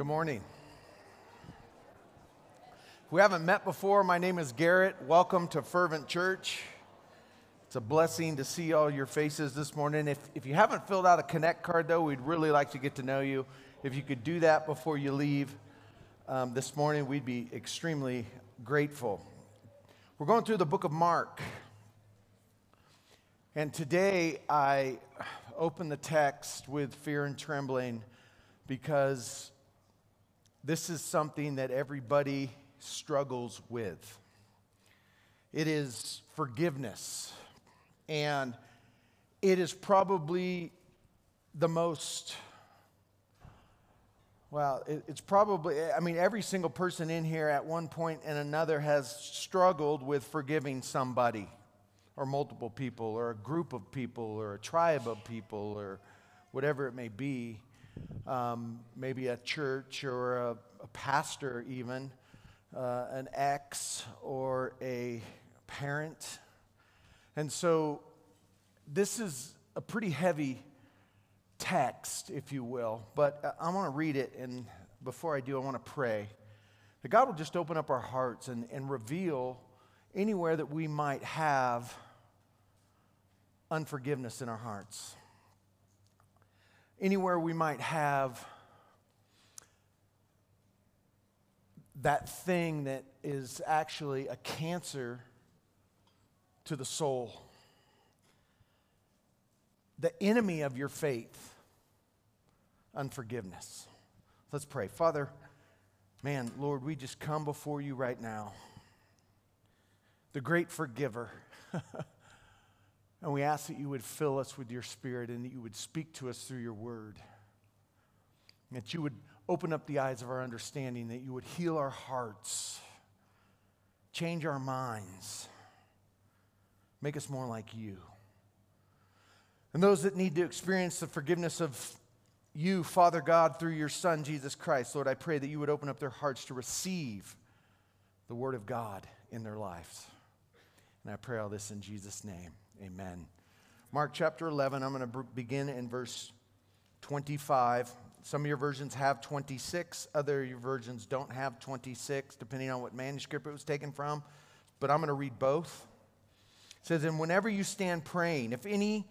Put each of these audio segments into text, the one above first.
Good morning. If we haven't met before, my name is Garrett. Welcome to Fervent Church. It's a blessing to see all your faces this morning. If, if you haven't filled out a Connect card, though, we'd really like to get to know you. If you could do that before you leave um, this morning, we'd be extremely grateful. We're going through the book of Mark. And today I open the text with fear and trembling because this is something that everybody struggles with. It is forgiveness. And it is probably the most, well, it, it's probably, I mean, every single person in here at one point and another has struggled with forgiving somebody or multiple people or a group of people or a tribe of people or whatever it may be um, maybe a church or a, a pastor, even, uh, an ex or a parent. And so this is a pretty heavy text, if you will, but I want to read it. And before I do, I want to pray that God will just open up our hearts and, and reveal anywhere that we might have unforgiveness in our hearts anywhere we might have that thing that is actually a cancer to the soul. The enemy of your faith, unforgiveness. Let's pray. Father, man, Lord, we just come before you right now. The great forgiver. And we ask that you would fill us with your spirit and that you would speak to us through your word. That you would open up the eyes of our understanding, that you would heal our hearts, change our minds, make us more like you. And those that need to experience the forgiveness of you, Father God, through your Son, Jesus Christ, Lord, I pray that you would open up their hearts to receive the Word of God in their lives. And I pray all this in Jesus' name. Amen. Mark chapter 11, I'm going to begin in verse 25. Some of your versions have 26, other your versions don't have 26, depending on what manuscript it was taken from. But I'm going to read both. It says, And whenever you stand praying, if any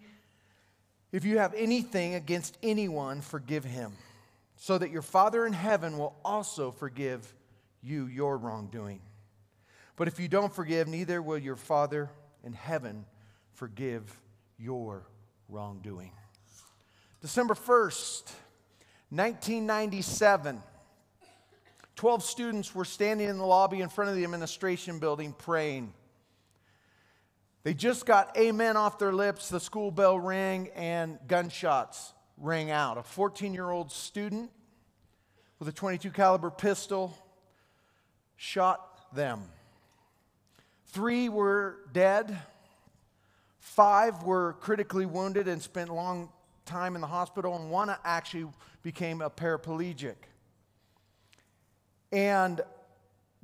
if you have anything against anyone, forgive him, so that your Father in heaven will also forgive you your wrongdoing. But if you don't forgive, neither will your Father in heaven forgive your wrongdoing. December 1st, 1997, 12 students were standing in the lobby in front of the administration building praying. They just got amen off their lips, the school bell rang, and gunshots rang out. A 14 year old student with a 22 caliber pistol shot them. Three were dead. Five were critically wounded and spent long time in the hospital, and one actually became a paraplegic. And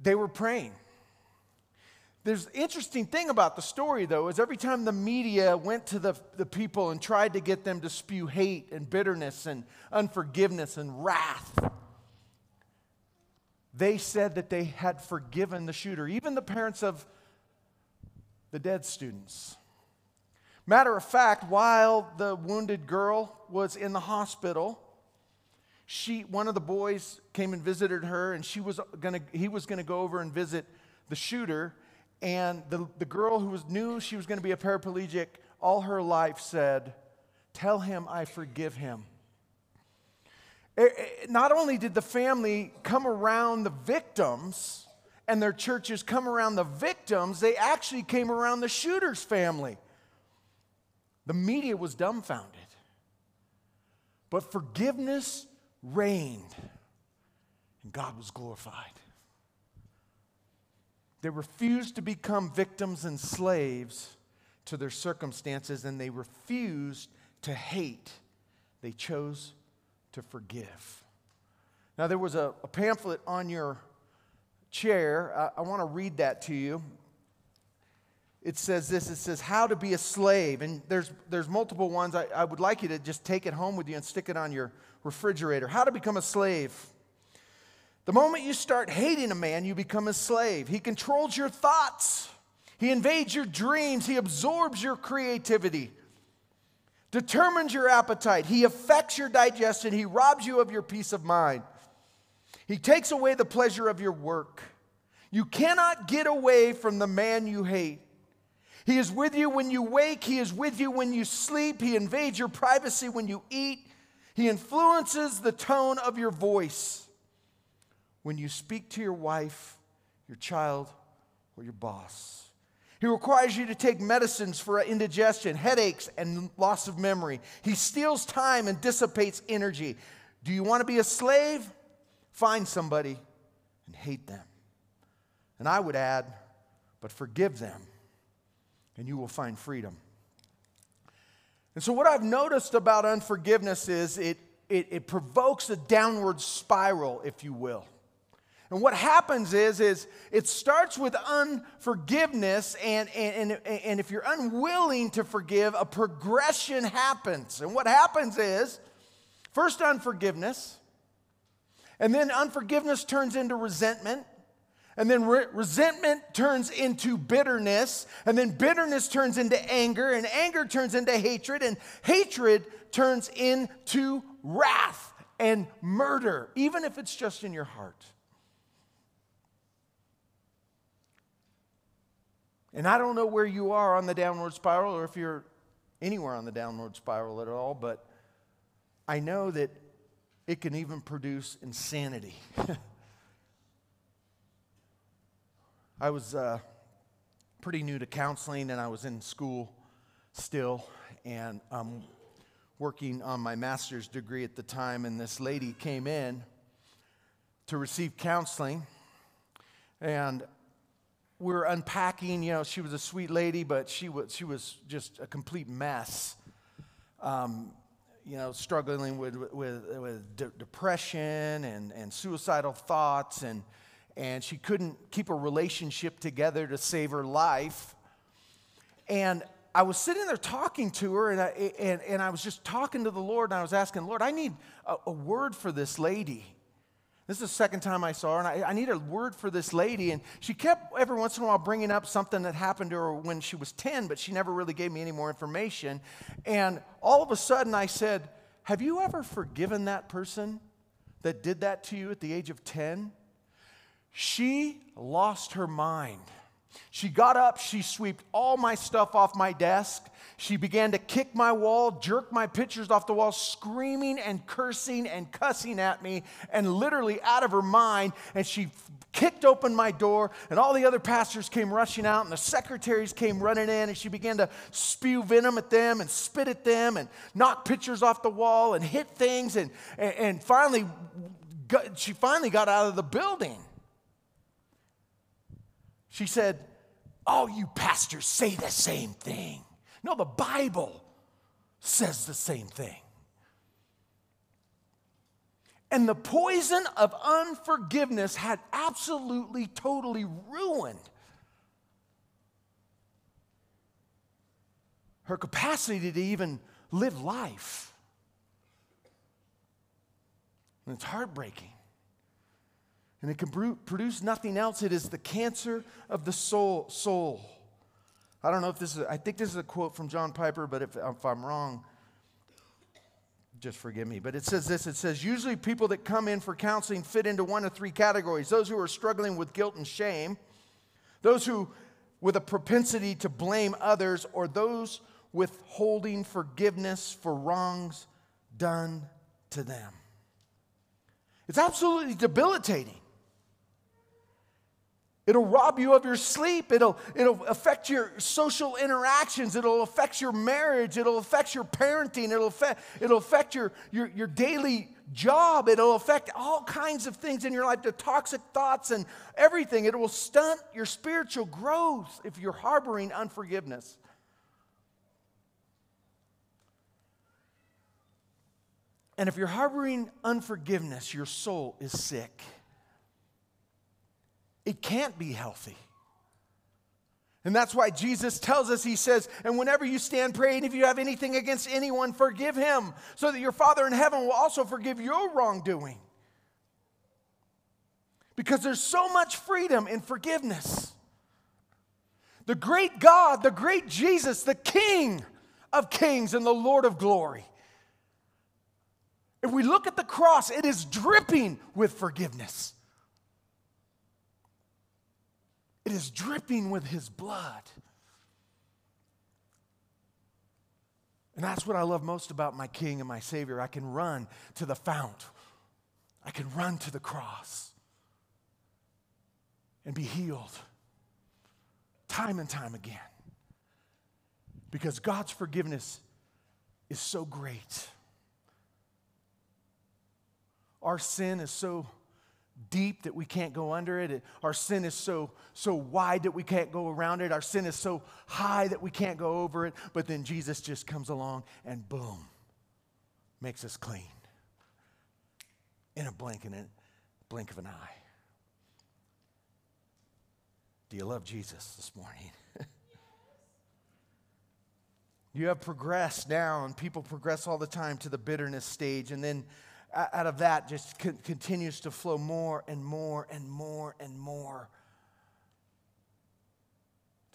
they were praying. There's interesting thing about the story, though, is every time the media went to the, the people and tried to get them to spew hate and bitterness and unforgiveness and wrath, they said that they had forgiven the shooter, even the parents of the dead students. Matter of fact, while the wounded girl was in the hospital, she, one of the boys came and visited her, and she was gonna, he was going to go over and visit the shooter. And the, the girl who was, knew she was going to be a paraplegic all her life said, Tell him I forgive him. It, it, not only did the family come around the victims and their churches come around the victims, they actually came around the shooter's family. The media was dumbfounded. But forgiveness reigned, and God was glorified. They refused to become victims and slaves to their circumstances, and they refused to hate. They chose to forgive. Now, there was a, a pamphlet on your chair. I, I want to read that to you it says this it says how to be a slave. And there's there's multiple ones. I, I would like you to just take it home with you and stick it on your refrigerator. How to become a slave. The moment you start hating a man, you become a slave. He controls your thoughts, he invades your dreams, he absorbs your creativity, determines your appetite, he affects your digestion, he robs you of your peace of mind, he takes away the pleasure of your work. You cannot get away from the man you hate. He is with you when you wake, He is with you when you sleep, He invades your privacy when you eat, He influences the tone of your voice when you speak to your wife, your child, or your boss. He requires you to take medicines for indigestion, headaches, and loss of memory. He steals time and dissipates energy. Do you want to be a slave? Find somebody and hate them. And I would add, but forgive them, and you will find freedom. And so, what I've noticed about unforgiveness is it, it, it provokes a downward spiral, if you will. And what happens is, is it starts with unforgiveness, and, and, and, and if you're unwilling to forgive, a progression happens. And what happens is, first unforgiveness, and then unforgiveness turns into resentment, and then re- resentment turns into bitterness, and then bitterness turns into anger, and anger turns into hatred, and hatred turns into wrath and murder, even if it's just in your heart. And I don't know where you are on the downward spiral or if you're anywhere on the downward spiral at all, but I know that it can even produce insanity. I was uh, pretty new to counseling and I was in school still and I'm working on my master's degree at the time and this lady came in to receive counseling and we were unpacking. You know, she was a sweet lady, but she was, she was just a complete mess. Um, you know, struggling with, with, with de- depression and, and suicidal thoughts, and, and she couldn't keep a relationship together to save her life. And I was sitting there talking to her, and I, and, and I was just talking to the Lord, and I was asking, Lord, I need a, a word for this lady. This is the second time I saw her, and I, I, need a word for this lady. And she kept every once in a while bringing up something that happened to her when she was 10, but she never really gave me any more information. And all of a sudden, I said, Have you ever forgiven that person that did that to you at the age of 10? She lost her mind. She got up, she swept all my stuff off my desk. She began to kick my wall, jerk my pictures off the wall, screaming and cursing and cussing at me, and literally out of her mind. And she kicked open my door, and all the other pastors came rushing out, and the secretaries came running in, and she began to spew venom at them and spit at them and knock pictures off the wall and hit things. And, and, and finally, she finally got out of the building. She said, All you pastors say the same thing. No, the Bible says the same thing. And the poison of unforgiveness had absolutely, totally ruined her capacity to even live life. And it's heartbreaking and it can produce nothing else. It is the cancer of the soul. soul. I don't know if this is, I think this is a quote from John Piper, but if, if I'm wrong, just forgive me. But it says this it says, usually people that come in for counseling fit into one of three categories those who are struggling with guilt and shame, those who with a propensity to blame others, or those withholding forgiveness for wrongs done to them. It's absolutely debilitating. It'll rob you of your sleep. It'll, it'll affect your social interactions. It'll affect your marriage. It'll affect your parenting. It'll affect, it'll affect your, your, your daily job. It'll affect all kinds of things in your life, the toxic thoughts and everything. It will stunt your spiritual growth if you're harboring unforgiveness. And if you're harboring unforgiveness, your soul is sick. It can't be healthy. And that's why Jesus tells us, He says, and whenever you stand praying, if you have anything against anyone, forgive him, so that your Father in heaven will also forgive your wrongdoing. because there's so much freedom in forgiveness. The great God, the great Jesus, the King of kings and the Lord of glory. If we look at the cross, it is dripping with forgiveness. It is dripping with his blood. And that's what I love most about my King and my Savior. I can run to the fount, I can run to the cross and be healed time and time again. Because God's forgiveness is so great. Our sin is so deep that we can't go under it. Our sin is so, so wide that we can't go around it. Our sin is so high that we can't go over it. But then Jesus just comes along and boom, makes us clean in a blink, in a blink of an eye. Do you love Jesus this morning? you have progressed now, and people progress all the time to the bitterness stage, and then out of that just continues to flow more and more and more and more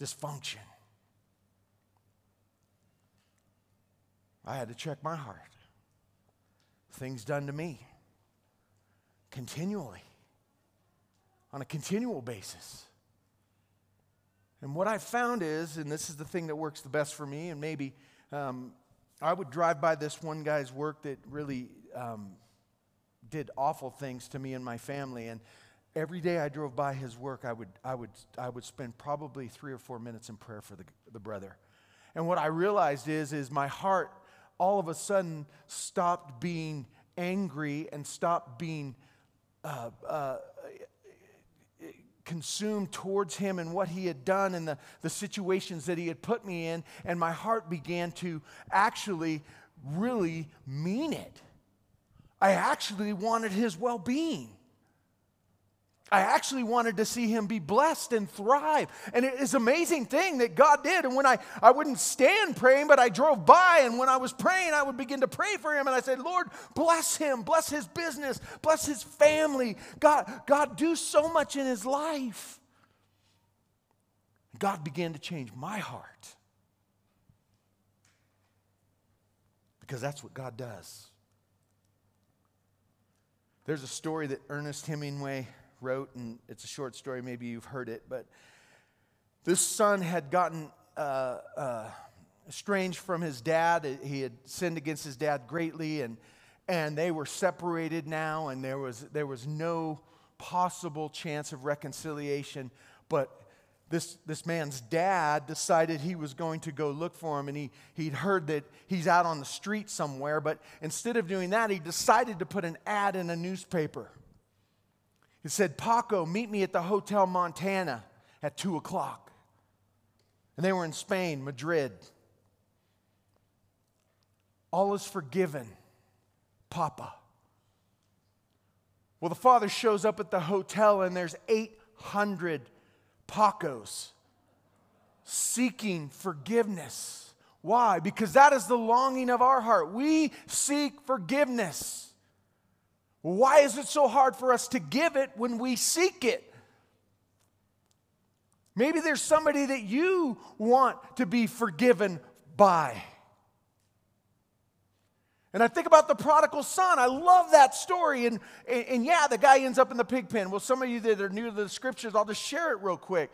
dysfunction. I had to check my heart. Things done to me continually, on a continual basis. And what I found is, and this is the thing that works the best for me, and maybe um, I would drive by this one guy's work that really um, did awful things to me and my family. And every day I drove by his work, I would, I would, I would spend probably three or four minutes in prayer for the, the brother. And what I realized is, is my heart all of a sudden stopped being angry and stopped being uh, uh, consumed towards him and what he had done and the, the situations that he had put me in. And my heart began to actually really mean it. I actually wanted his well being. I actually wanted to see him be blessed and thrive. And it is an amazing thing that God did. And when I, I wouldn't stand praying, but I drove by, and when I was praying, I would begin to pray for him. And I said, Lord, bless him, bless his business, bless his family. God, God, do so much in his life. God began to change my heart. Because that's what God does. There's a story that Ernest Hemingway wrote, and it's a short story, maybe you've heard it, but this son had gotten uh, uh, estranged from his dad. He had sinned against his dad greatly, and, and they were separated now, and there was, there was no possible chance of reconciliation. But this, this man's dad decided he was going to go look for him, and he, he'd heard that he's out on the street somewhere. But instead of doing that, he decided to put an ad in a newspaper. It said, Paco, meet me at the Hotel Montana at 2 o'clock. And they were in Spain, Madrid. All is forgiven, Papa. Well, the father shows up at the hotel, and there's 800 Pacos, seeking forgiveness. Why? Because that is the longing of our heart. We seek forgiveness. Why is it so hard for us to give it when we seek it? Maybe there's somebody that you want to be forgiven by. And I think about the prodigal son. I love that story. And, and, and, yeah, the guy ends up in the pig pen. Well, some of you that are new to the scriptures, I'll just share it real quick.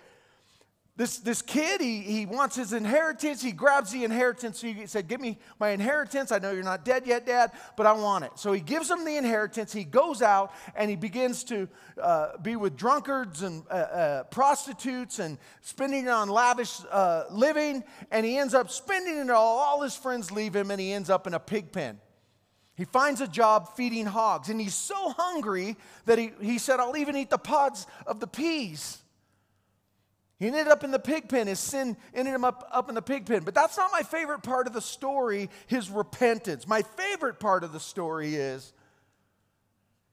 This, this kid, he, he wants his inheritance. He grabs the inheritance. He said, Give me my inheritance. I know you're not dead yet, Dad, but I want it. So he gives him the inheritance. He goes out and he begins to uh, be with drunkards and uh, uh, prostitutes and spending it on lavish uh, living. And he ends up spending it all. All his friends leave him and he ends up in a pig pen. He finds a job feeding hogs, and he's so hungry that he, he said, I'll even eat the pods of the peas. He ended up in the pig pen. His sin ended him up, up in the pig pen. But that's not my favorite part of the story, his repentance. My favorite part of the story is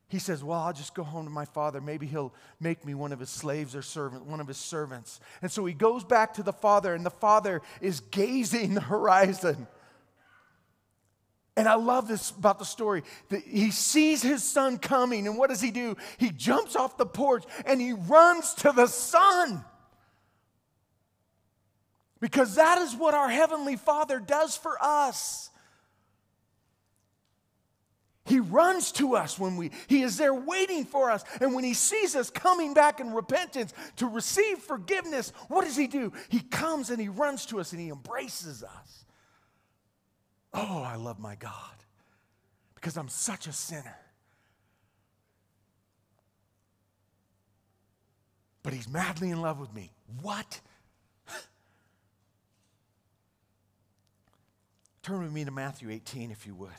he says, Well, I'll just go home to my father. Maybe he'll make me one of his slaves or servant, one of his servants. And so he goes back to the father, and the father is gazing the horizon. And I love this about the story. He sees his son coming, and what does he do? He jumps off the porch and he runs to the son. Because that is what our Heavenly Father does for us. He runs to us when we, He is there waiting for us. And when He sees us coming back in repentance to receive forgiveness, what does He do? He comes and He runs to us and He embraces us. Oh, I love my God because I'm such a sinner. But He's madly in love with me. What? Turn with me to Matthew 18, if you would.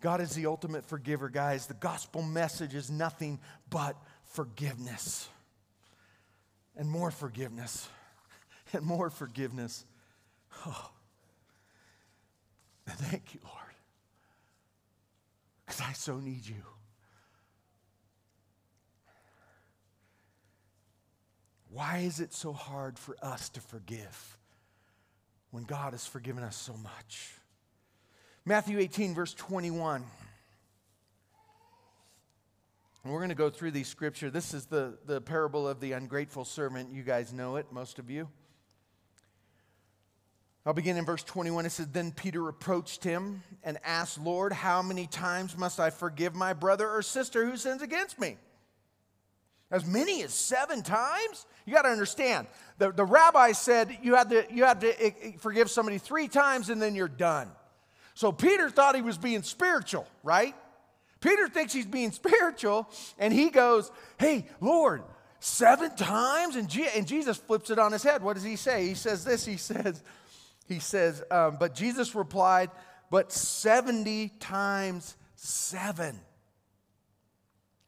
God is the ultimate forgiver, guys. The gospel message is nothing but forgiveness and more forgiveness and more forgiveness. Oh. Thank you, Lord. Because I so need you. Why is it so hard for us to forgive when God has forgiven us so much? Matthew 18, verse 21. And we're going to go through these scripture. This is the, the parable of the ungrateful servant. You guys know it, most of you. I'll begin in verse 21. It says, Then Peter approached him and asked, Lord, how many times must I forgive my brother or sister who sins against me? As many as seven times? You got to understand. The, the rabbi said you had, to, you had to eh, eh, forgive somebody three times and then you're done. So Peter thought he was being spiritual, right? Peter thinks he's being spiritual, and he goes, Hey, Lord, seven times? And, and Jesus flips it on his head. What does he say? He says this He says, he says, um, But Jesus replied, But 70 times seven.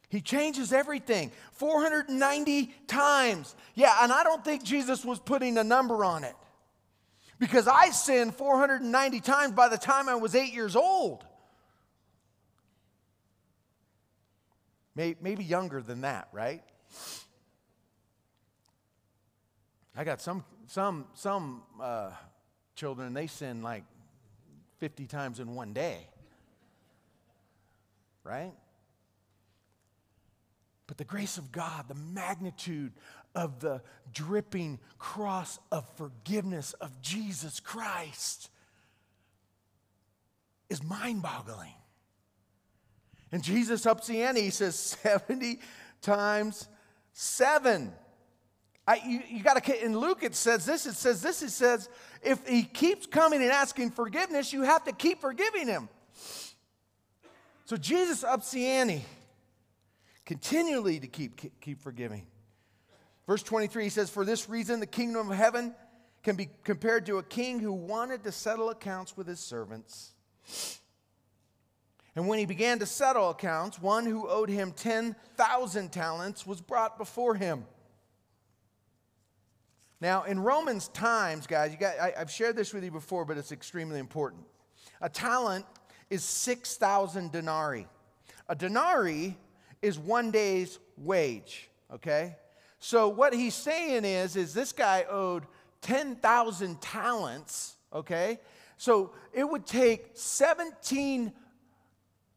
He changes everything 490 times. Yeah, and I don't think Jesus was putting a number on it because I sinned 490 times by the time I was eight years old. Maybe younger than that, right? I got some, some, some uh, children, they sin like 50 times in one day, right? But the grace of God, the magnitude of the dripping cross of forgiveness of Jesus Christ is mind boggling. And Jesus ups the ante. He says 70 times seven. I, you, you got to, in Luke, it says this. It says this. It says, if he keeps coming and asking forgiveness, you have to keep forgiving him. So Jesus ups the ante continually to keep, keep forgiving. Verse 23 he says, For this reason, the kingdom of heaven can be compared to a king who wanted to settle accounts with his servants. And when he began to settle accounts, one who owed him 10,000 talents was brought before him. Now, in Romans times, guys, you got, I, I've shared this with you before, but it's extremely important. A talent is 6,000 denarii. A denarii is one day's wage, okay? So what he's saying is, is this guy owed 10,000 talents, okay? So it would take 17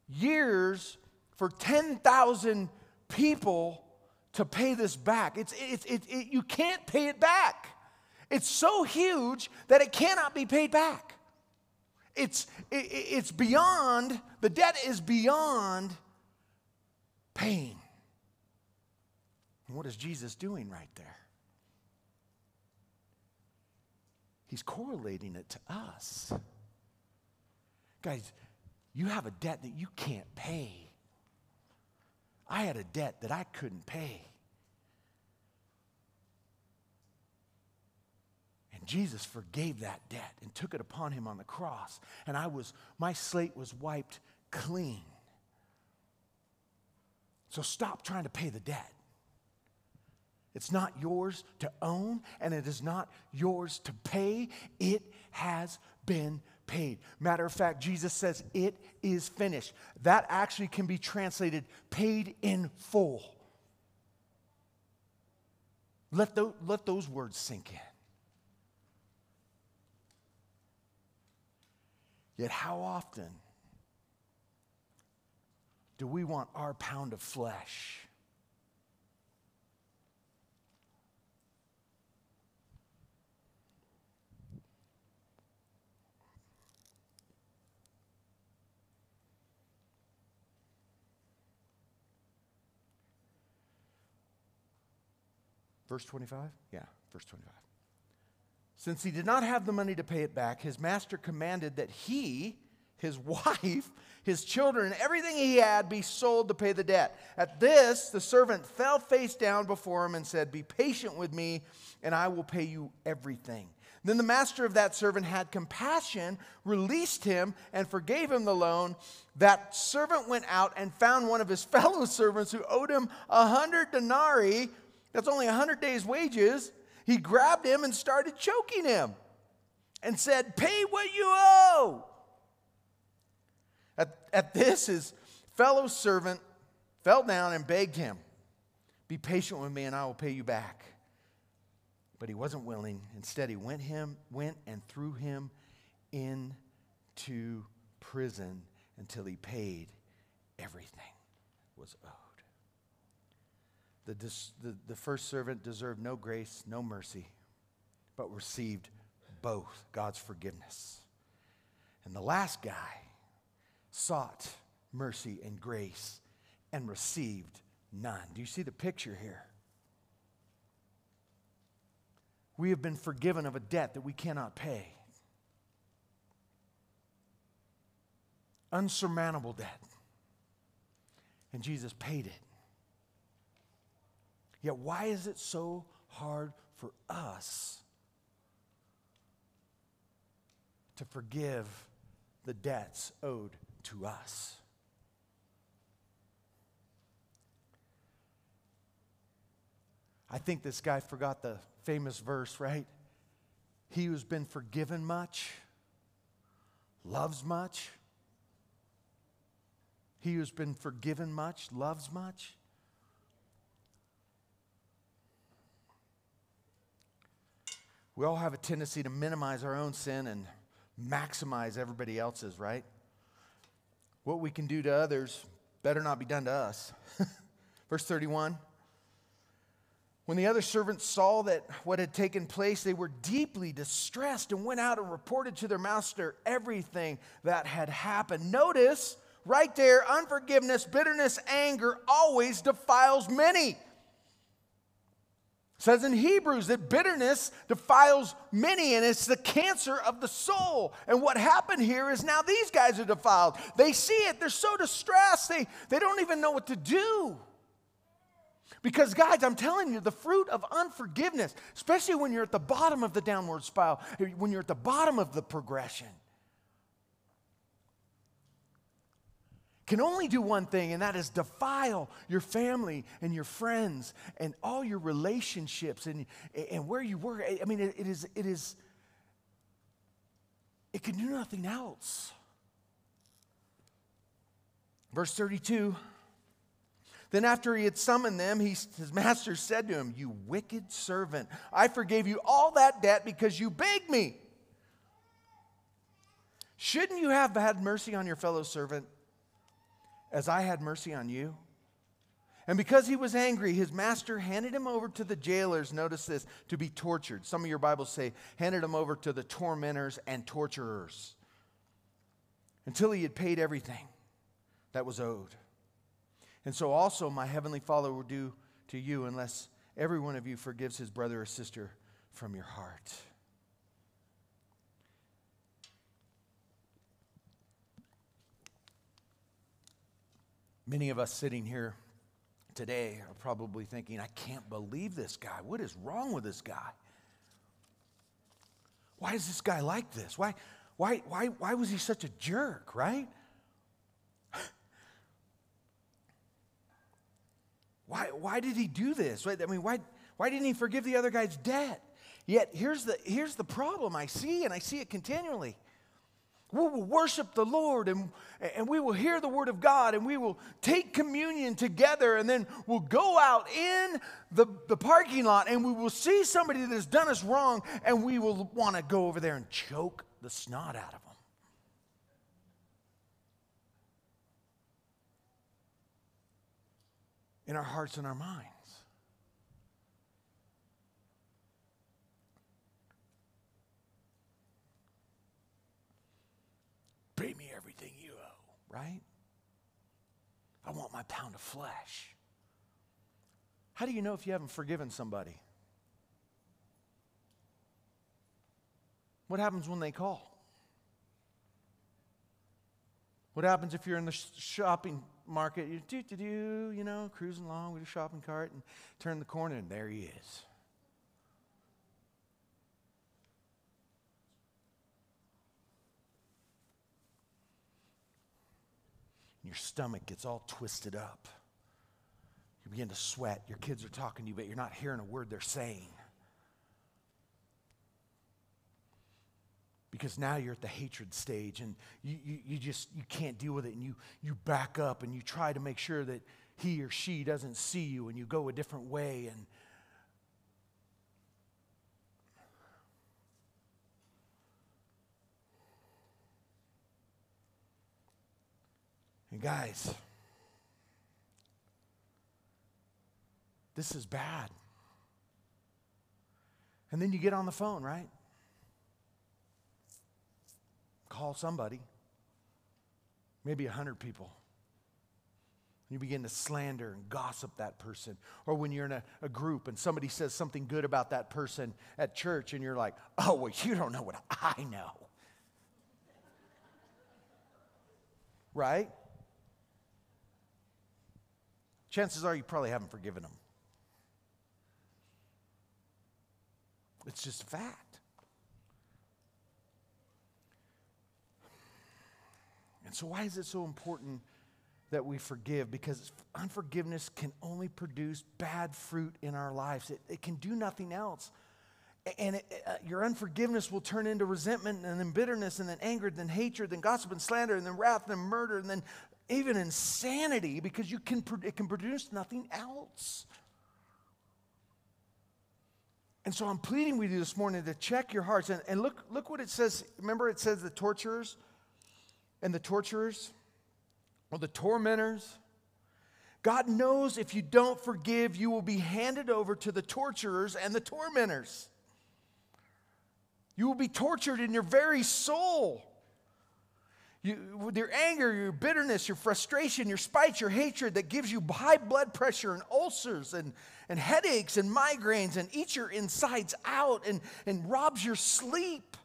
years for 10,000 people to pay this back. It's, it's, it, it, you can't pay it back. It's so huge that it cannot be paid back. It's, it, it's beyond, the debt is beyond pain. And what is Jesus doing right there? He's correlating it to us. Guys, you have a debt that you can't pay. I had a debt that I couldn't pay. And Jesus forgave that debt and took it upon him on the cross. And I was, my slate was wiped clean. So stop trying to pay the debt. It's not yours to own, and it is not yours to pay. It has been paid. Matter of fact, Jesus says, It is finished. That actually can be translated paid in full. Let, the, let those words sink in. Yet, how often do we want our pound of flesh? Verse 25? Yeah, verse 25. Since he did not have the money to pay it back, his master commanded that he, his wife, his children, everything he had be sold to pay the debt. At this, the servant fell face down before him and said, Be patient with me, and I will pay you everything. Then the master of that servant had compassion, released him, and forgave him the loan. That servant went out and found one of his fellow servants who owed him a hundred denarii that's only 100 days' wages. He grabbed him and started choking him and said, Pay what you owe. At, at this, his fellow servant fell down and begged him, Be patient with me and I will pay you back. But he wasn't willing. Instead, he went, him, went and threw him into prison until he paid everything was owed. The, the, the first servant deserved no grace, no mercy, but received both God's forgiveness. And the last guy sought mercy and grace and received none. Do you see the picture here? We have been forgiven of a debt that we cannot pay. Unsurmountable debt. And Jesus paid it. Yet, why is it so hard for us to forgive the debts owed to us? I think this guy forgot the famous verse, right? He who's been forgiven much loves much. He who's been forgiven much loves much. We all have a tendency to minimize our own sin and maximize everybody else's, right? What we can do to others better not be done to us. Verse 31 When the other servants saw that what had taken place, they were deeply distressed and went out and reported to their master everything that had happened. Notice right there unforgiveness, bitterness, anger always defiles many says in Hebrews that bitterness defiles many and it's the cancer of the soul. And what happened here is now these guys are defiled. They see it, they're so distressed, they, they don't even know what to do. Because, guys, I'm telling you, the fruit of unforgiveness, especially when you're at the bottom of the downward spiral, when you're at the bottom of the progression, can only do one thing, and that is defile your family and your friends and all your relationships and, and where you work. I mean, it, it is, it is, it can do nothing else. Verse 32 Then, after he had summoned them, he, his master said to him, You wicked servant, I forgave you all that debt because you begged me. Shouldn't you have had mercy on your fellow servant? As I had mercy on you? And because he was angry, his master handed him over to the jailers, notice this, to be tortured. Some of your Bibles say, handed him over to the tormentors and torturers until he had paid everything that was owed. And so also my heavenly Father will do to you unless every one of you forgives his brother or sister from your heart. Many of us sitting here today are probably thinking, I can't believe this guy. What is wrong with this guy? Why is this guy like this? Why, why, why, why was he such a jerk, right? Why, why did he do this? I mean, why, why didn't he forgive the other guy's debt? Yet here's the, here's the problem I see, and I see it continually we will worship the Lord and, and we will hear the word of God and we will take communion together and then we'll go out in the, the parking lot and we will see somebody that has done us wrong and we will want to go over there and choke the snot out of them. In our hearts and our minds. Right? I want my pound of flesh. How do you know if you haven't forgiven somebody? What happens when they call? What happens if you're in the shopping market? You do, do, do, you know, cruising along with your shopping cart and turn the corner and there he is. Your stomach gets all twisted up. You begin to sweat. Your kids are talking to you, but you're not hearing a word they're saying. because now you're at the hatred stage and you, you, you, just you can't deal with it and you, you back up and you try to make sure that he or she doesn't see you and you go a different way and and guys this is bad and then you get on the phone right call somebody, maybe a hundred people. You begin to slander and gossip that person. Or when you're in a, a, group and somebody says something good about that person at church, and you're like, oh, well, you don't know what I know. Right? Chances are you probably haven't forgiven them. It's just a fact. And so, why is it so important that we forgive? Because unforgiveness can only produce bad fruit in our lives, it, it can do nothing else. And it, uh, your unforgiveness will turn into resentment and then bitterness and then anger, then hatred, then gossip and slander, and then wrath and murder, and then even insanity because you can, it can produce nothing else. And so I'm pleading with you this morning to check your hearts. And, and look, look what it says. Remember, it says the torturers and the torturers or the tormentors. God knows if you don't forgive, you will be handed over to the torturers and the tormentors. You will be tortured in your very soul. You, your anger, your bitterness, your frustration, your spite, your hatred that gives you high blood pressure and ulcers and, and headaches and migraines and eats your insides out and, and robs your sleep.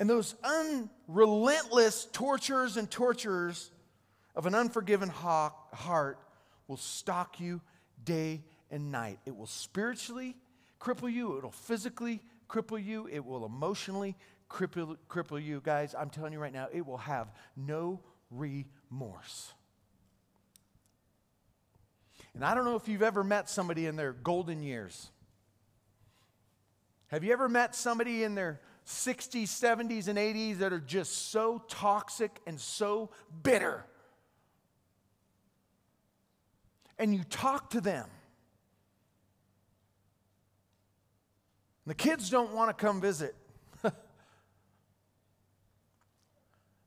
And those unrelentless torturers and torturers of an unforgiven heart will stalk you day and night. It will spiritually cripple you, it'll physically cripple you, it will emotionally cripple, cripple you. Guys, I'm telling you right now, it will have no remorse. And I don't know if you've ever met somebody in their golden years. Have you ever met somebody in their 60s, 70s, and 80s that are just so toxic and so bitter. And you talk to them. The kids don't want to come visit.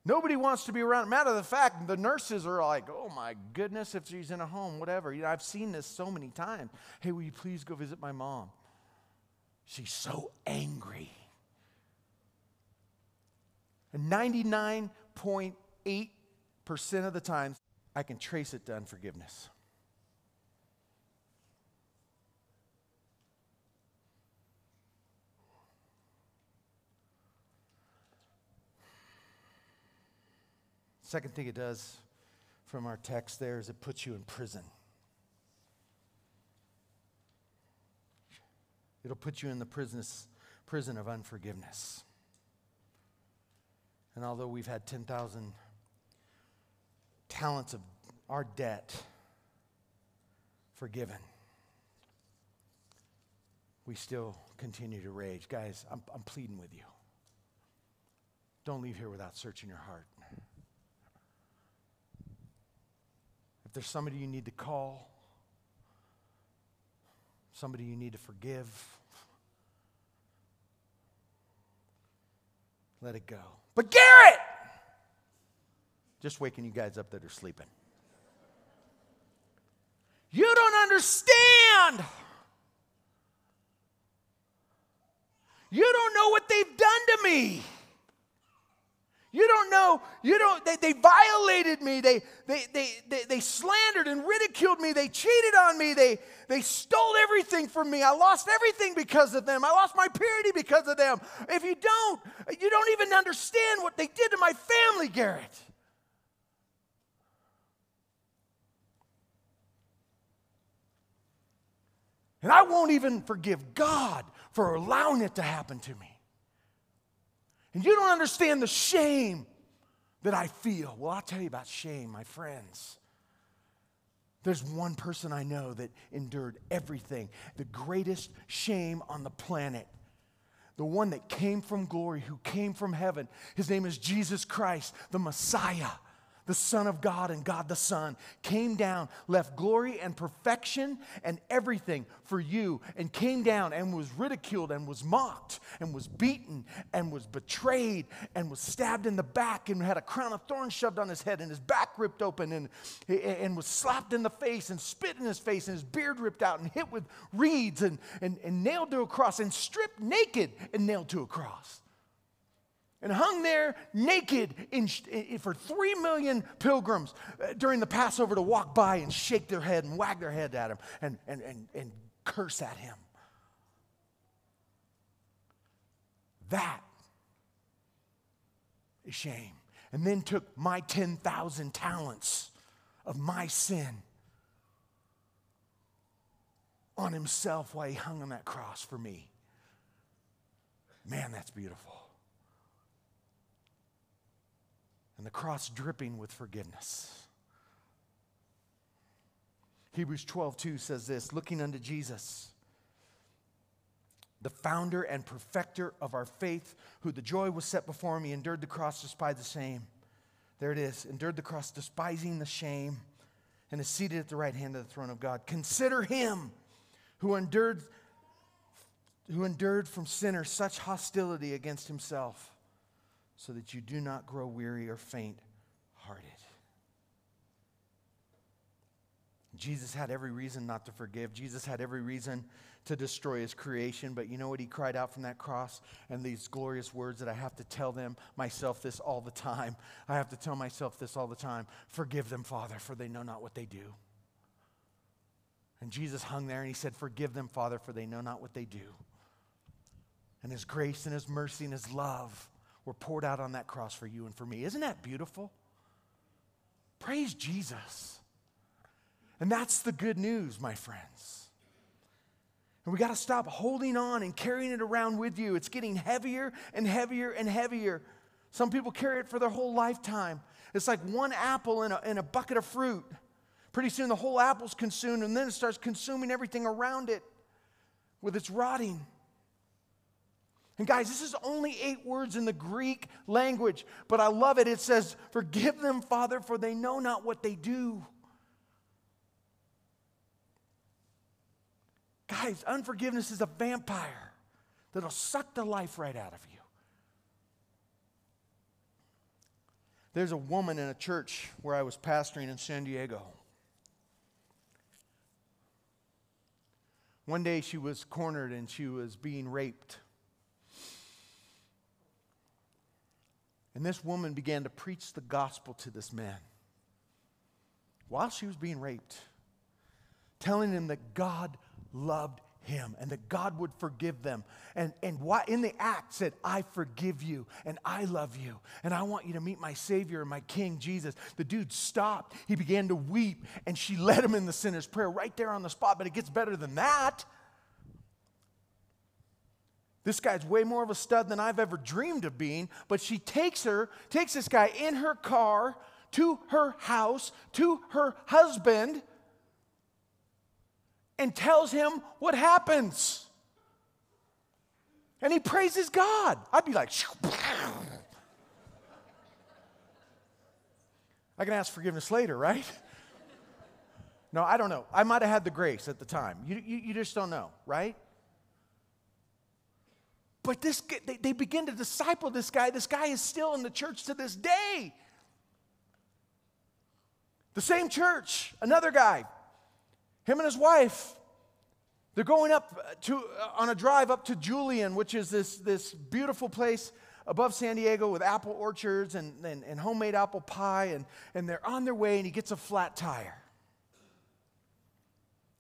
Nobody wants to be around. Matter of the fact, the nurses are like, oh my goodness, if she's in a home, whatever. You know, I've seen this so many times. Hey, will you please go visit my mom? She's so angry. And 99.8% of the time, I can trace it to unforgiveness. Second thing it does from our text there is it puts you in prison. It'll put you in the prison, prison of unforgiveness. And although we've had 10,000 talents of our debt forgiven, we still continue to rage. Guys, I'm, I'm pleading with you. Don't leave here without searching your heart. There's somebody you need to call, somebody you need to forgive, let it go. But Garrett, Just waking you guys up that are sleeping. You don't understand. You don't know what they've done to me. Don't know, you don't, they, they violated me. They, they, they, they, they slandered and ridiculed me. They cheated on me. They, they stole everything from me. I lost everything because of them. I lost my purity because of them. If you don't, you don't even understand what they did to my family, Garrett. And I won't even forgive God for allowing it to happen to me. And you don't understand the shame that I feel. Well, I'll tell you about shame, my friends. There's one person I know that endured everything, the greatest shame on the planet. The one that came from glory, who came from heaven. His name is Jesus Christ, the Messiah the Son of God and God the Son, came down, left glory and perfection and everything for you, and came down and was ridiculed and was mocked and was beaten and was betrayed and was stabbed in the back and had a crown of thorns shoved on his head and his back ripped open and, and was slapped in the face and spit in his face and his beard ripped out and hit with reeds and, and, and nailed to a cross and stripped naked and nailed to a cross and hung there naked in, in, for three million pilgrims uh, during the Passover to walk by and shake their head and wag their head at him and, and, and, and curse at him. That is shame. And then took my 10,000 talents of my sin on himself while he hung on that cross for me. Man, that's beautiful. And the cross dripping with forgiveness. Hebrews 12, 2 says this looking unto Jesus, the founder and perfecter of our faith, who the joy was set before he endured the cross, despised the shame. There it is, endured the cross, despising the shame, and is seated at the right hand of the throne of God. Consider him who endured, who endured from sinners such hostility against himself so that you do not grow weary or faint hearted. Jesus had every reason not to forgive. Jesus had every reason to destroy his creation. But you know what he cried out from that cross? And these glorious words that I have to tell them myself this all the time. I have to tell myself this all the time. Forgive them, Father, for they know not what they do. And Jesus hung there and he said, Forgive them, Father, for they know not what they do. And his grace and his mercy and his love were poured out on that cross for you and for me. Isn't that beautiful? Praise Jesus. And that's the good news, my friends. And we got to stop holding on and carrying it around with you. It's getting heavier and heavier and heavier. Some people carry it for their whole lifetime. It's like one apple in a, in a bucket of fruit. Pretty soon the whole apple's consumed, and then it starts consuming everything around it with its rotting. And guys, this is only eight words in the Greek language, but I love it. It says, Forgive them, Father, for they know not what they do. Guys, unforgiveness is a vampire that'll suck the life right out of you. There's a woman in a church where I was pastoring in San Diego. One day she was cornered and she was being raped. And this woman began to preach the gospel to this man while she was being raped, telling him that God loved him and that God would forgive them. And, and why, in the act said, I forgive you and I love you and I want you to meet my Savior and my King, Jesus. The dude stopped. He began to weep and she led him in the sinner's prayer right there on the spot. But it gets better than that. This guy's way more of a stud than I've ever dreamed of being. But she takes her, takes this guy in her car to her house, to her husband, and tells him what happens. And he praises God. I'd be like, I can ask forgiveness later, right? No, I don't know. I might have had the grace at the time. You, you, you just don't know, right? But this, they, they begin to disciple this guy. This guy is still in the church to this day. The same church, another guy, him and his wife, they're going up uh, to, uh, on a drive up to Julian, which is this, this beautiful place above San Diego with apple orchards and, and, and homemade apple pie. And, and they're on their way, and he gets a flat tire.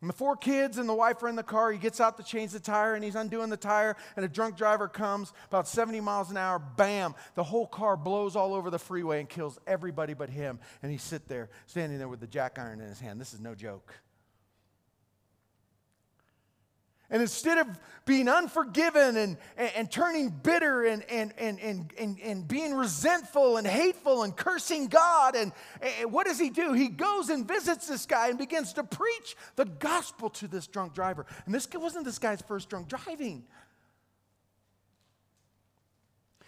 And the four kids and the wife are in the car. He gets out to change the tire and he's undoing the tire. And a drunk driver comes about 70 miles an hour. Bam! The whole car blows all over the freeway and kills everybody but him. And he's sit there, standing there with the jack iron in his hand. This is no joke. And instead of being unforgiven and, and, and, turning bitter and, and, and, and, and, and being resentful and hateful and cursing God, and, and what does he do? He goes and visits this guy and begins to preach the gospel to this drunk driver. And this wasn't this guy's first drunk driving.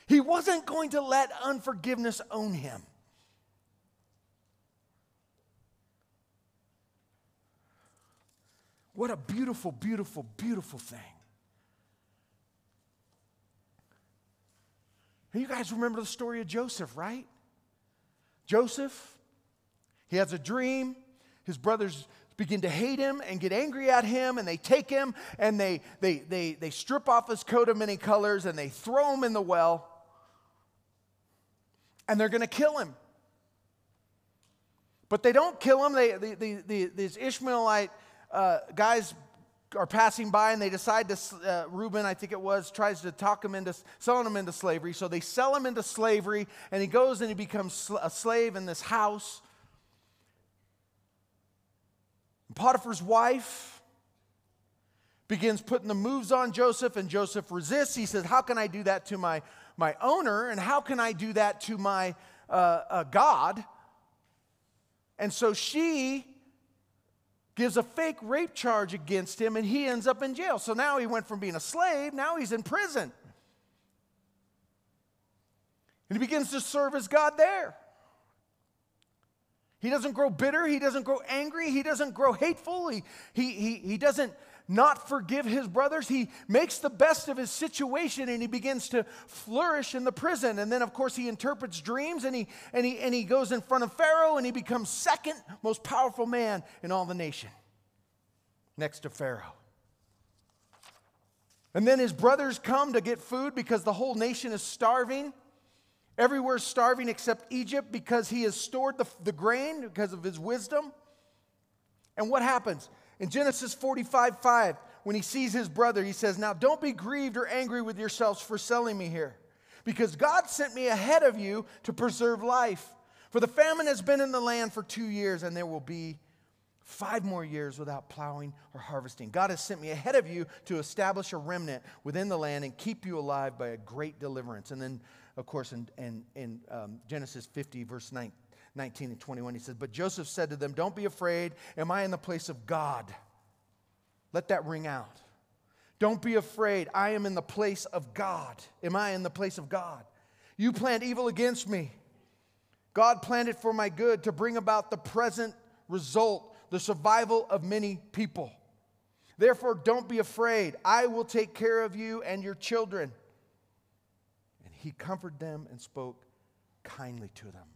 He wasn't going to let unforgiveness own him. What a beautiful, beautiful, beautiful thing. And you guys remember the story of Joseph, right? Joseph, he has a dream. His brothers begin to hate him and get angry at him, and they take him and they, they, they, they strip off his coat of many colors and they throw him in the well, and they're going to kill him. But they don't kill him. They, the, the, the, these Ishmaelite uh, guys are passing by and they decide to, uh, Reuben, I think it was, tries to talk him into selling him into slavery. So they sell him into slavery and he goes and he becomes a slave in this house. Potiphar's wife begins putting the moves on Joseph and Joseph resists. He says, How can I do that to my, my owner? And how can I do that to my uh, uh, God? And so she gives a fake rape charge against him, and he ends up in jail. So now he went from being a slave, now he's in prison. And he begins to serve as God there. He doesn't grow bitter. He doesn't grow angry. He doesn't grow hateful. He, he, he, he doesn't not forgive his brothers. He makes the best of his situation and he begins to flourish in the prison. And then, of course, he interprets dreams and he, and he, and he goes in front of Pharaoh and he becomes second most powerful man in all the nation, next to Pharaoh. And then his brothers come to get food because the whole nation is starving. Everywhere's starving except Egypt because he has stored the, the grain because of his wisdom. And what happens? In Genesis 45 5, when he sees his brother, he says, Now don't be grieved or angry with yourselves for selling me here, because God sent me ahead of you to preserve life. For the famine has been in the land for two years, and there will be five more years without plowing or harvesting. God has sent me ahead of you to establish a remnant within the land and keep you alive by a great deliverance. And then, of course, in, in, in um, Genesis 50, verse 9, 19 and 21, he says, But Joseph said to them, Don't be afraid. Am I in the place of God? Let that ring out. Don't be afraid. I am in the place of God. Am I in the place of God? You planned evil against me. God planned it for my good to bring about the present result, the survival of many people. Therefore, don't be afraid. I will take care of you and your children. And he comforted them and spoke kindly to them.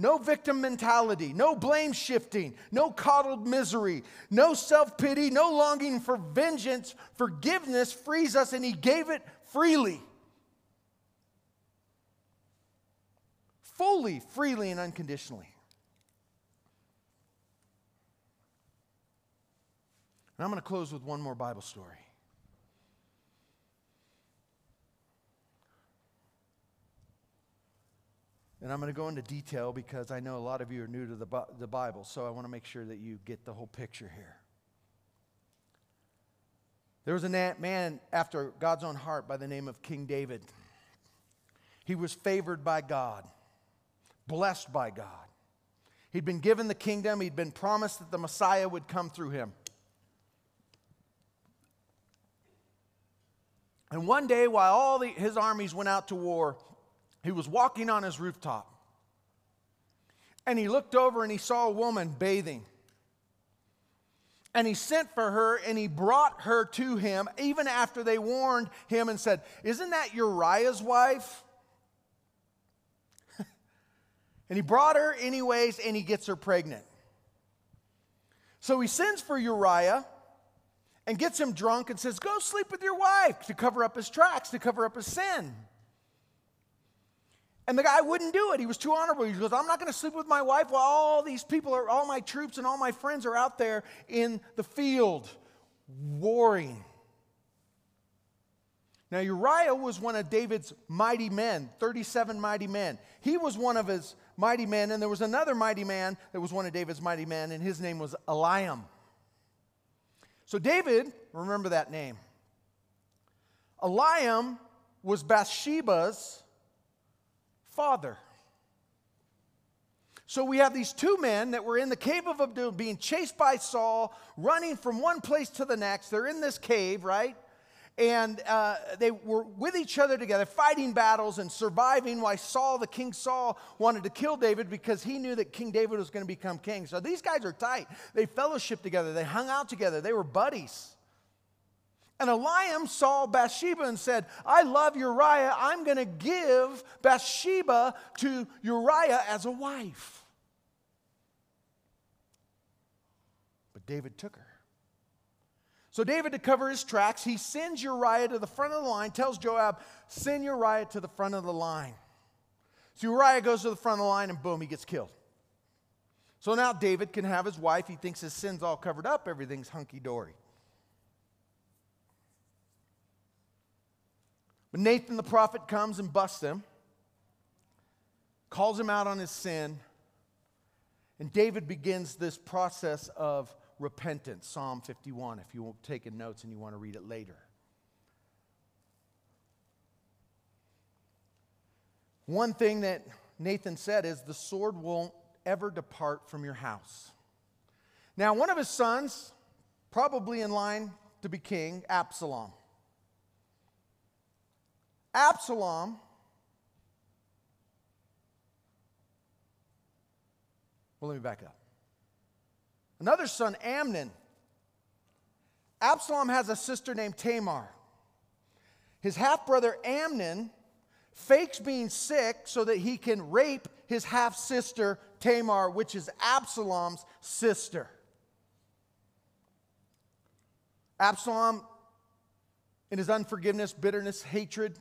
No victim mentality, no blame shifting, no coddled misery, no self pity, no longing for vengeance. Forgiveness frees us, and He gave it freely. Fully, freely, and unconditionally. And I'm going to close with one more Bible story. And I'm going to go into detail because I know a lot of you are new to the, the Bible, so I want to make sure that you get the whole picture here. There was a man after God's own heart by the name of King David. He was favored by God, blessed by God. He'd been given the kingdom, he'd been promised that the Messiah would come through him. And one day, while all the, his armies went out to war, he was walking on his rooftop. And he looked over and he saw a woman bathing. And he sent for her and he brought her to him, even after they warned him and said, Isn't that Uriah's wife? and he brought her anyways and he gets her pregnant. So he sends for Uriah and gets him drunk and says, Go sleep with your wife to cover up his tracks, to cover up his sin. And the guy wouldn't do it. He was too honorable. He goes, I'm not going to sleep with my wife while all these people are, all my troops and all my friends are out there in the field warring. Now, Uriah was one of David's mighty men, 37 mighty men. He was one of his mighty men, and there was another mighty man that was one of David's mighty men, and his name was Eliam. So, David, remember that name. Eliam was Bathsheba's father. So we have these two men that were in the cave of Adullam being chased by Saul, running from one place to the next. They're in this cave, right? and uh, they were with each other together, fighting battles and surviving. Why Saul, the King Saul, wanted to kill David because he knew that King David was going to become king. So these guys are tight. They fellowship together, they hung out together, they were buddies. And Eliam saw Bathsheba and said, I love Uriah. I'm going to give Bathsheba to Uriah as a wife. But David took her. So David, to cover his tracks, he sends Uriah to the front of the line, tells Joab, send Uriah to the front of the line. So Uriah goes to the front of the line, and boom, he gets killed. So now David can have his wife. He thinks his sin's all covered up, everything's hunky dory. But Nathan the prophet comes and busts him, calls him out on his sin, and David begins this process of repentance, Psalm 51, if you're taking notes and you want to read it later. One thing that Nathan said is, The sword won't ever depart from your house. Now, one of his sons, probably in line to be king, Absalom. Absalom well, let me back up. Another son, Amnon. Absalom has a sister named Tamar. His half brother, Amnon, fakes being sick so that he can rape his half sister, Tamar, which is Absalom's sister. Absalom, in his unforgiveness, bitterness, hatred,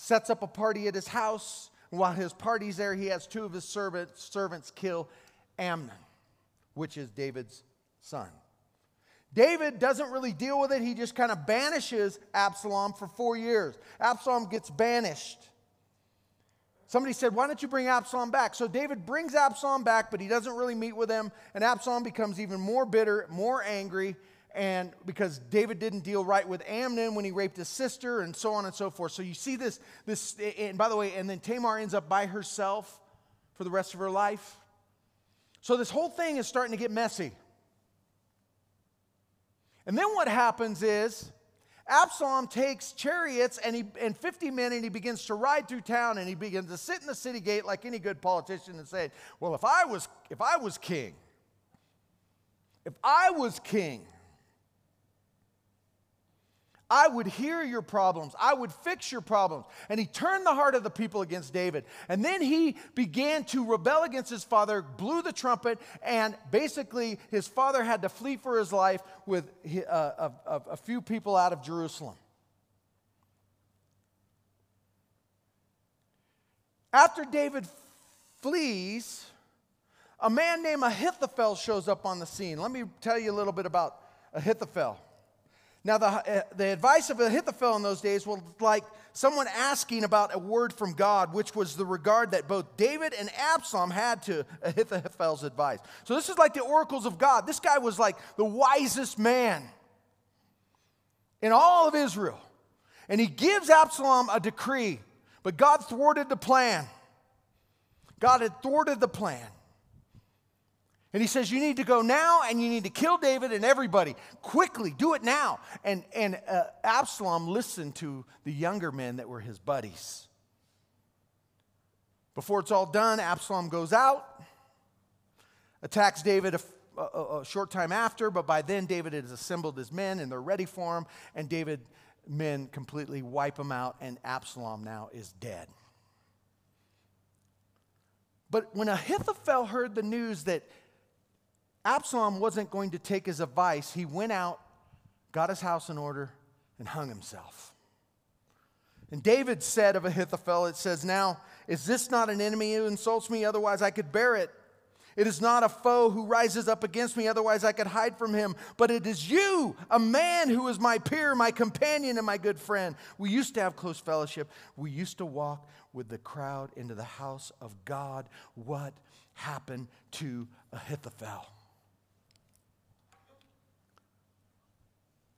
sets up a party at his house. While his party's there, he has two of his servants, servants kill Amnon which is David's son. David doesn't really deal with it. He just kind of banishes Absalom for four years. Absalom gets banished. Somebody said, Why don't you bring Absalom back? So David brings Absalom back, but he doesn't really meet with him. And Absalom becomes even more bitter, more angry, and because David didn't deal right with Amnon when he raped his sister, and so on and so forth. So you see this, this, and by the way, and then Tamar ends up by herself for the rest of her life. So this whole thing is starting to get messy. And then what happens is Absalom takes chariots and, he, and 50 men and he begins to ride through town and he begins to sit in the city gate like any good politician and say, Well, if I was, if I was king, if I was king, I would hear your problems. I would fix your problems. And he turned the heart of the people against David. And then he began to rebel against his father, blew the trumpet, and basically his father had to flee for his life with uh, a, a, a few people out of Jerusalem. After David flees, a man named Ahithophel shows up on the scene. Let me tell you a little bit about Ahithophel. Now, the, uh, the advice of Ahithophel in those days was like someone asking about a word from God, which was the regard that both David and Absalom had to Ahithophel's advice. So, this is like the oracles of God. This guy was like the wisest man in all of Israel. And he gives Absalom a decree, but God thwarted the plan. God had thwarted the plan. And he says, You need to go now and you need to kill David and everybody. Quickly, do it now. And, and uh, Absalom listened to the younger men that were his buddies. Before it's all done, Absalom goes out, attacks David a, a, a short time after, but by then David has assembled his men and they're ready for him. And David men completely wipe him out, and Absalom now is dead. But when Ahithophel heard the news that Absalom wasn't going to take his advice. He went out, got his house in order, and hung himself. And David said of Ahithophel, it says, Now, is this not an enemy who insults me? Otherwise, I could bear it. It is not a foe who rises up against me, otherwise, I could hide from him. But it is you, a man who is my peer, my companion, and my good friend. We used to have close fellowship. We used to walk with the crowd into the house of God. What happened to Ahithophel?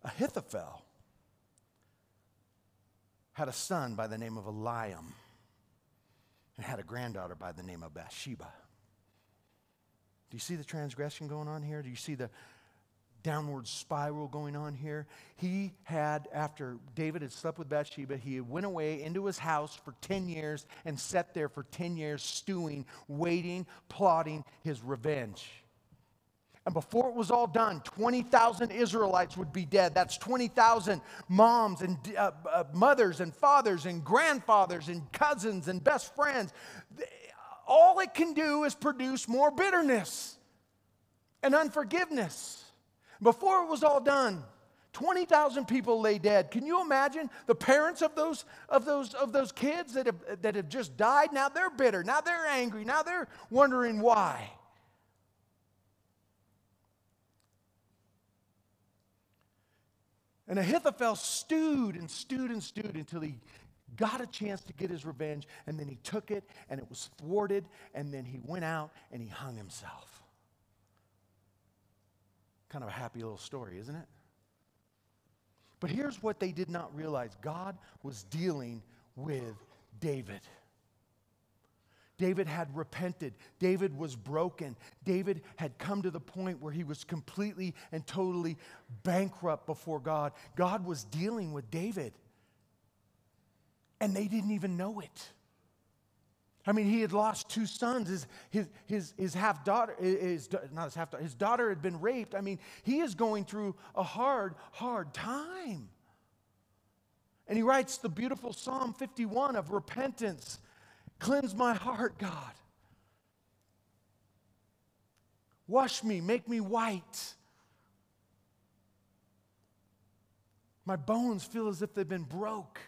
Ahithophel had a son by the name of Eliam and had a granddaughter by the name of Bathsheba. Do you see the transgression going on here? Do you see the downward spiral going on here? He had, after David had slept with Bathsheba, he went away into his house for 10 years and sat there for 10 years, stewing, waiting, plotting his revenge. And before it was all done, 20,000 Israelites would be dead. That's 20,000 moms and uh, uh, mothers and fathers and grandfathers and cousins and best friends. All it can do is produce more bitterness and unforgiveness. Before it was all done, 20,000 people lay dead. Can you imagine the parents of those, of those, of those kids that have, that have just died? Now they're bitter. Now they're angry. Now they're wondering why. And Ahithophel stewed and stewed and stewed until he got a chance to get his revenge, and then he took it, and it was thwarted, and then he went out and he hung himself. Kind of a happy little story, isn't it? But here's what they did not realize God was dealing with David. David had repented. David was broken. David had come to the point where he was completely and totally bankrupt before God. God was dealing with David. And they didn't even know it. I mean, he had lost two sons. His, his, his, his half daughter, his, not his half daughter, his daughter had been raped. I mean, he is going through a hard, hard time. And he writes the beautiful Psalm 51 of repentance Cleanse my heart, God. Wash me, make me white. My bones feel as if they've been broke.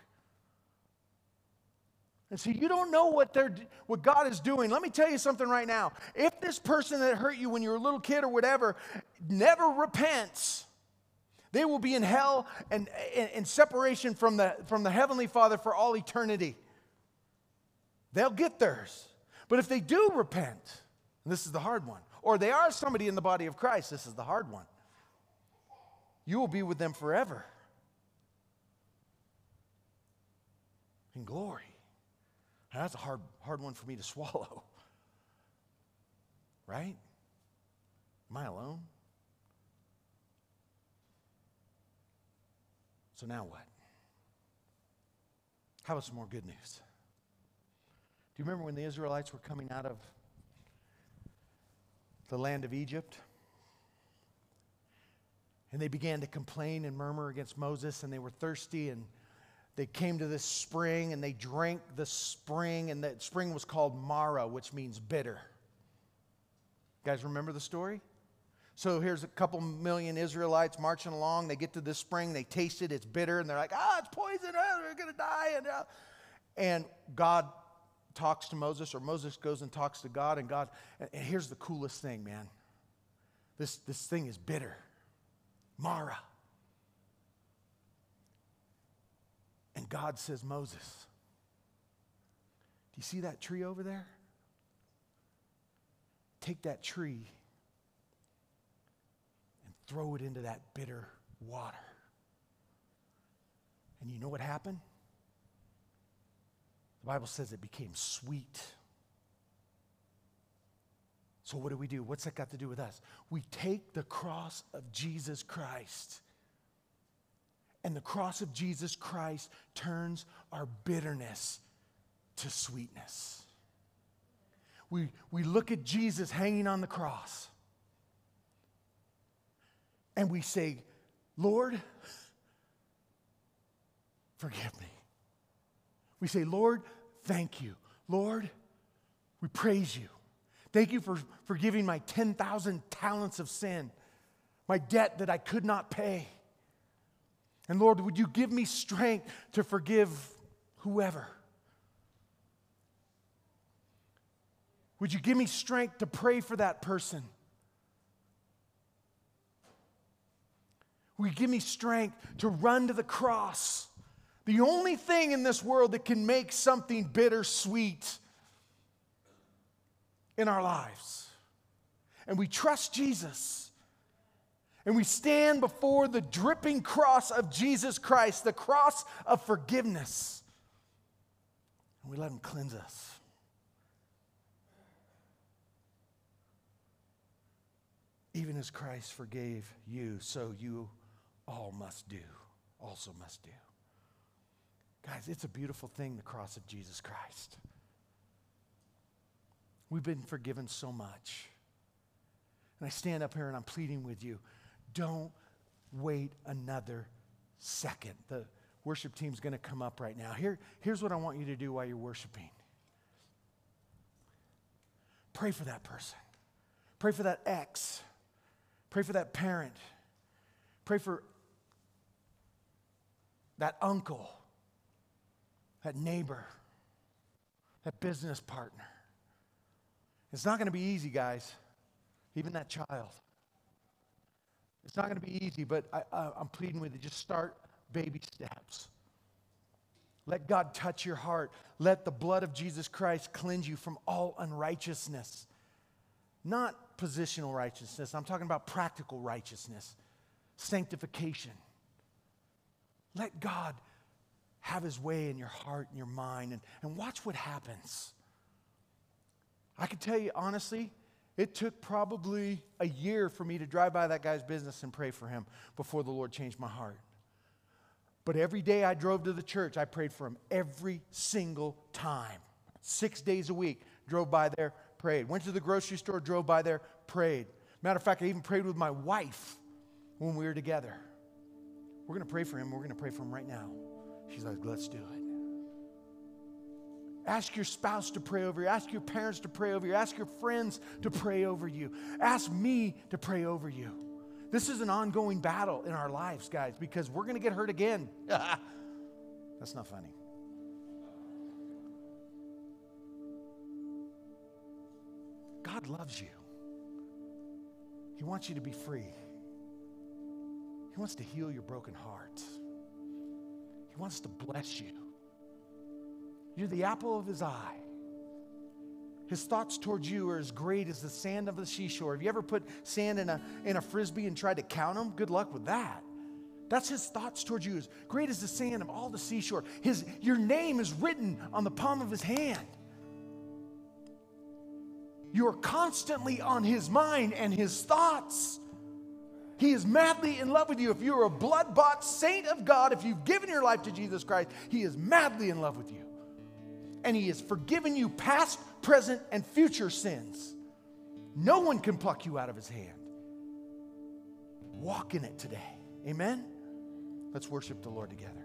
And see, you don't know what, they're, what God is doing. Let me tell you something right now. If this person that hurt you when you were a little kid or whatever never repents, they will be in hell and in separation from the, from the Heavenly Father for all eternity. They'll get theirs. But if they do repent, and this is the hard one, or they are somebody in the body of Christ, this is the hard one, you will be with them forever in glory. Now, that's a hard, hard one for me to swallow. Right? Am I alone? So now what? How about some more good news? Do you remember when the Israelites were coming out of the land of Egypt? And they began to complain and murmur against Moses, and they were thirsty, and they came to this spring, and they drank the spring, and that spring was called Mara, which means bitter. You guys remember the story? So here's a couple million Israelites marching along. They get to this spring, they taste it, it's bitter, and they're like, ah, it's poison, oh, we're to die. And, uh, and God talks to Moses, or Moses goes and talks to God, and God, and here's the coolest thing, man. This, this thing is bitter. Mara. And God says, Moses, do you see that tree over there? Take that tree and throw it into that bitter water. And you know what happened? The Bible says it became sweet. So, what do we do? What's that got to do with us? We take the cross of Jesus Christ, and the cross of Jesus Christ turns our bitterness to sweetness. We, we look at Jesus hanging on the cross, and we say, Lord, forgive me. We say, Lord, thank you. Lord, we praise you Thank you for forgiving my 10,000 talents of sin, my debt that I could not pay. And Lord, would you give me strength to forgive whoever? Would you give me strength to pray for that person? Will you give me strength to run to the cross? The only thing in this world that can make something bittersweet in our lives. And we trust Jesus. And we stand before the dripping cross of Jesus Christ, the cross of forgiveness. And we let Him cleanse us. Even as Christ forgave you, so you all must do, also must do. Guys, it's a beautiful thing, the cross of Jesus Christ. We've been forgiven so much. And I stand up here and I'm pleading with you don't wait another second. The worship team's going to come up right now. Here, here's what I want you to do while you're worshiping pray for that person, pray for that ex, pray for that parent, pray for that uncle, that neighbor, that business partner. It's not going to be easy, guys, even that child. It's not going to be easy, but I, am pleading with you just start baby steps. Let God touch your heart. Let the blood of Jesus Christ cleanse you from all unrighteousness. Not positional righteousness, I'm talking about practical righteousness, sanctification. Let God have his way in your heart and your mind and, and watch what happens. I can tell you honestly, it took probably a year for me to drive by that guy's business and pray for him before the Lord changed my heart. But every day I drove to the church, I prayed for him every single time. Six days a week, drove by there, prayed. Went to the grocery store, drove by there, prayed. Matter of fact, I even prayed with my wife when we were together. We're going to pray for him. We're going to pray for him right now. She's like, let's do it. Ask your spouse to pray over you. Ask your parents to pray over you. Ask your friends to pray over you. Ask me to pray over you. This is an ongoing battle in our lives, guys, because we're going to get hurt again. That's not funny. God loves you. He wants you to be free. He wants to heal your broken heart. He wants to bless you. You're the apple of his eye. His thoughts towards you are as great as the sand of the seashore. Have you ever put sand in a, in a frisbee and tried to count them? Good luck with that. That's his thoughts towards you, as great as the sand of all the seashore. His, your name is written on the palm of his hand. You are constantly on his mind and his thoughts. He is madly in love with you. If you're a blood bought saint of God, if you've given your life to Jesus Christ, he is madly in love with you and He has forgiven you past, present, and future sins. No one can pluck you out of His hand. Walk in it today. Amen? Let's worship the Lord together.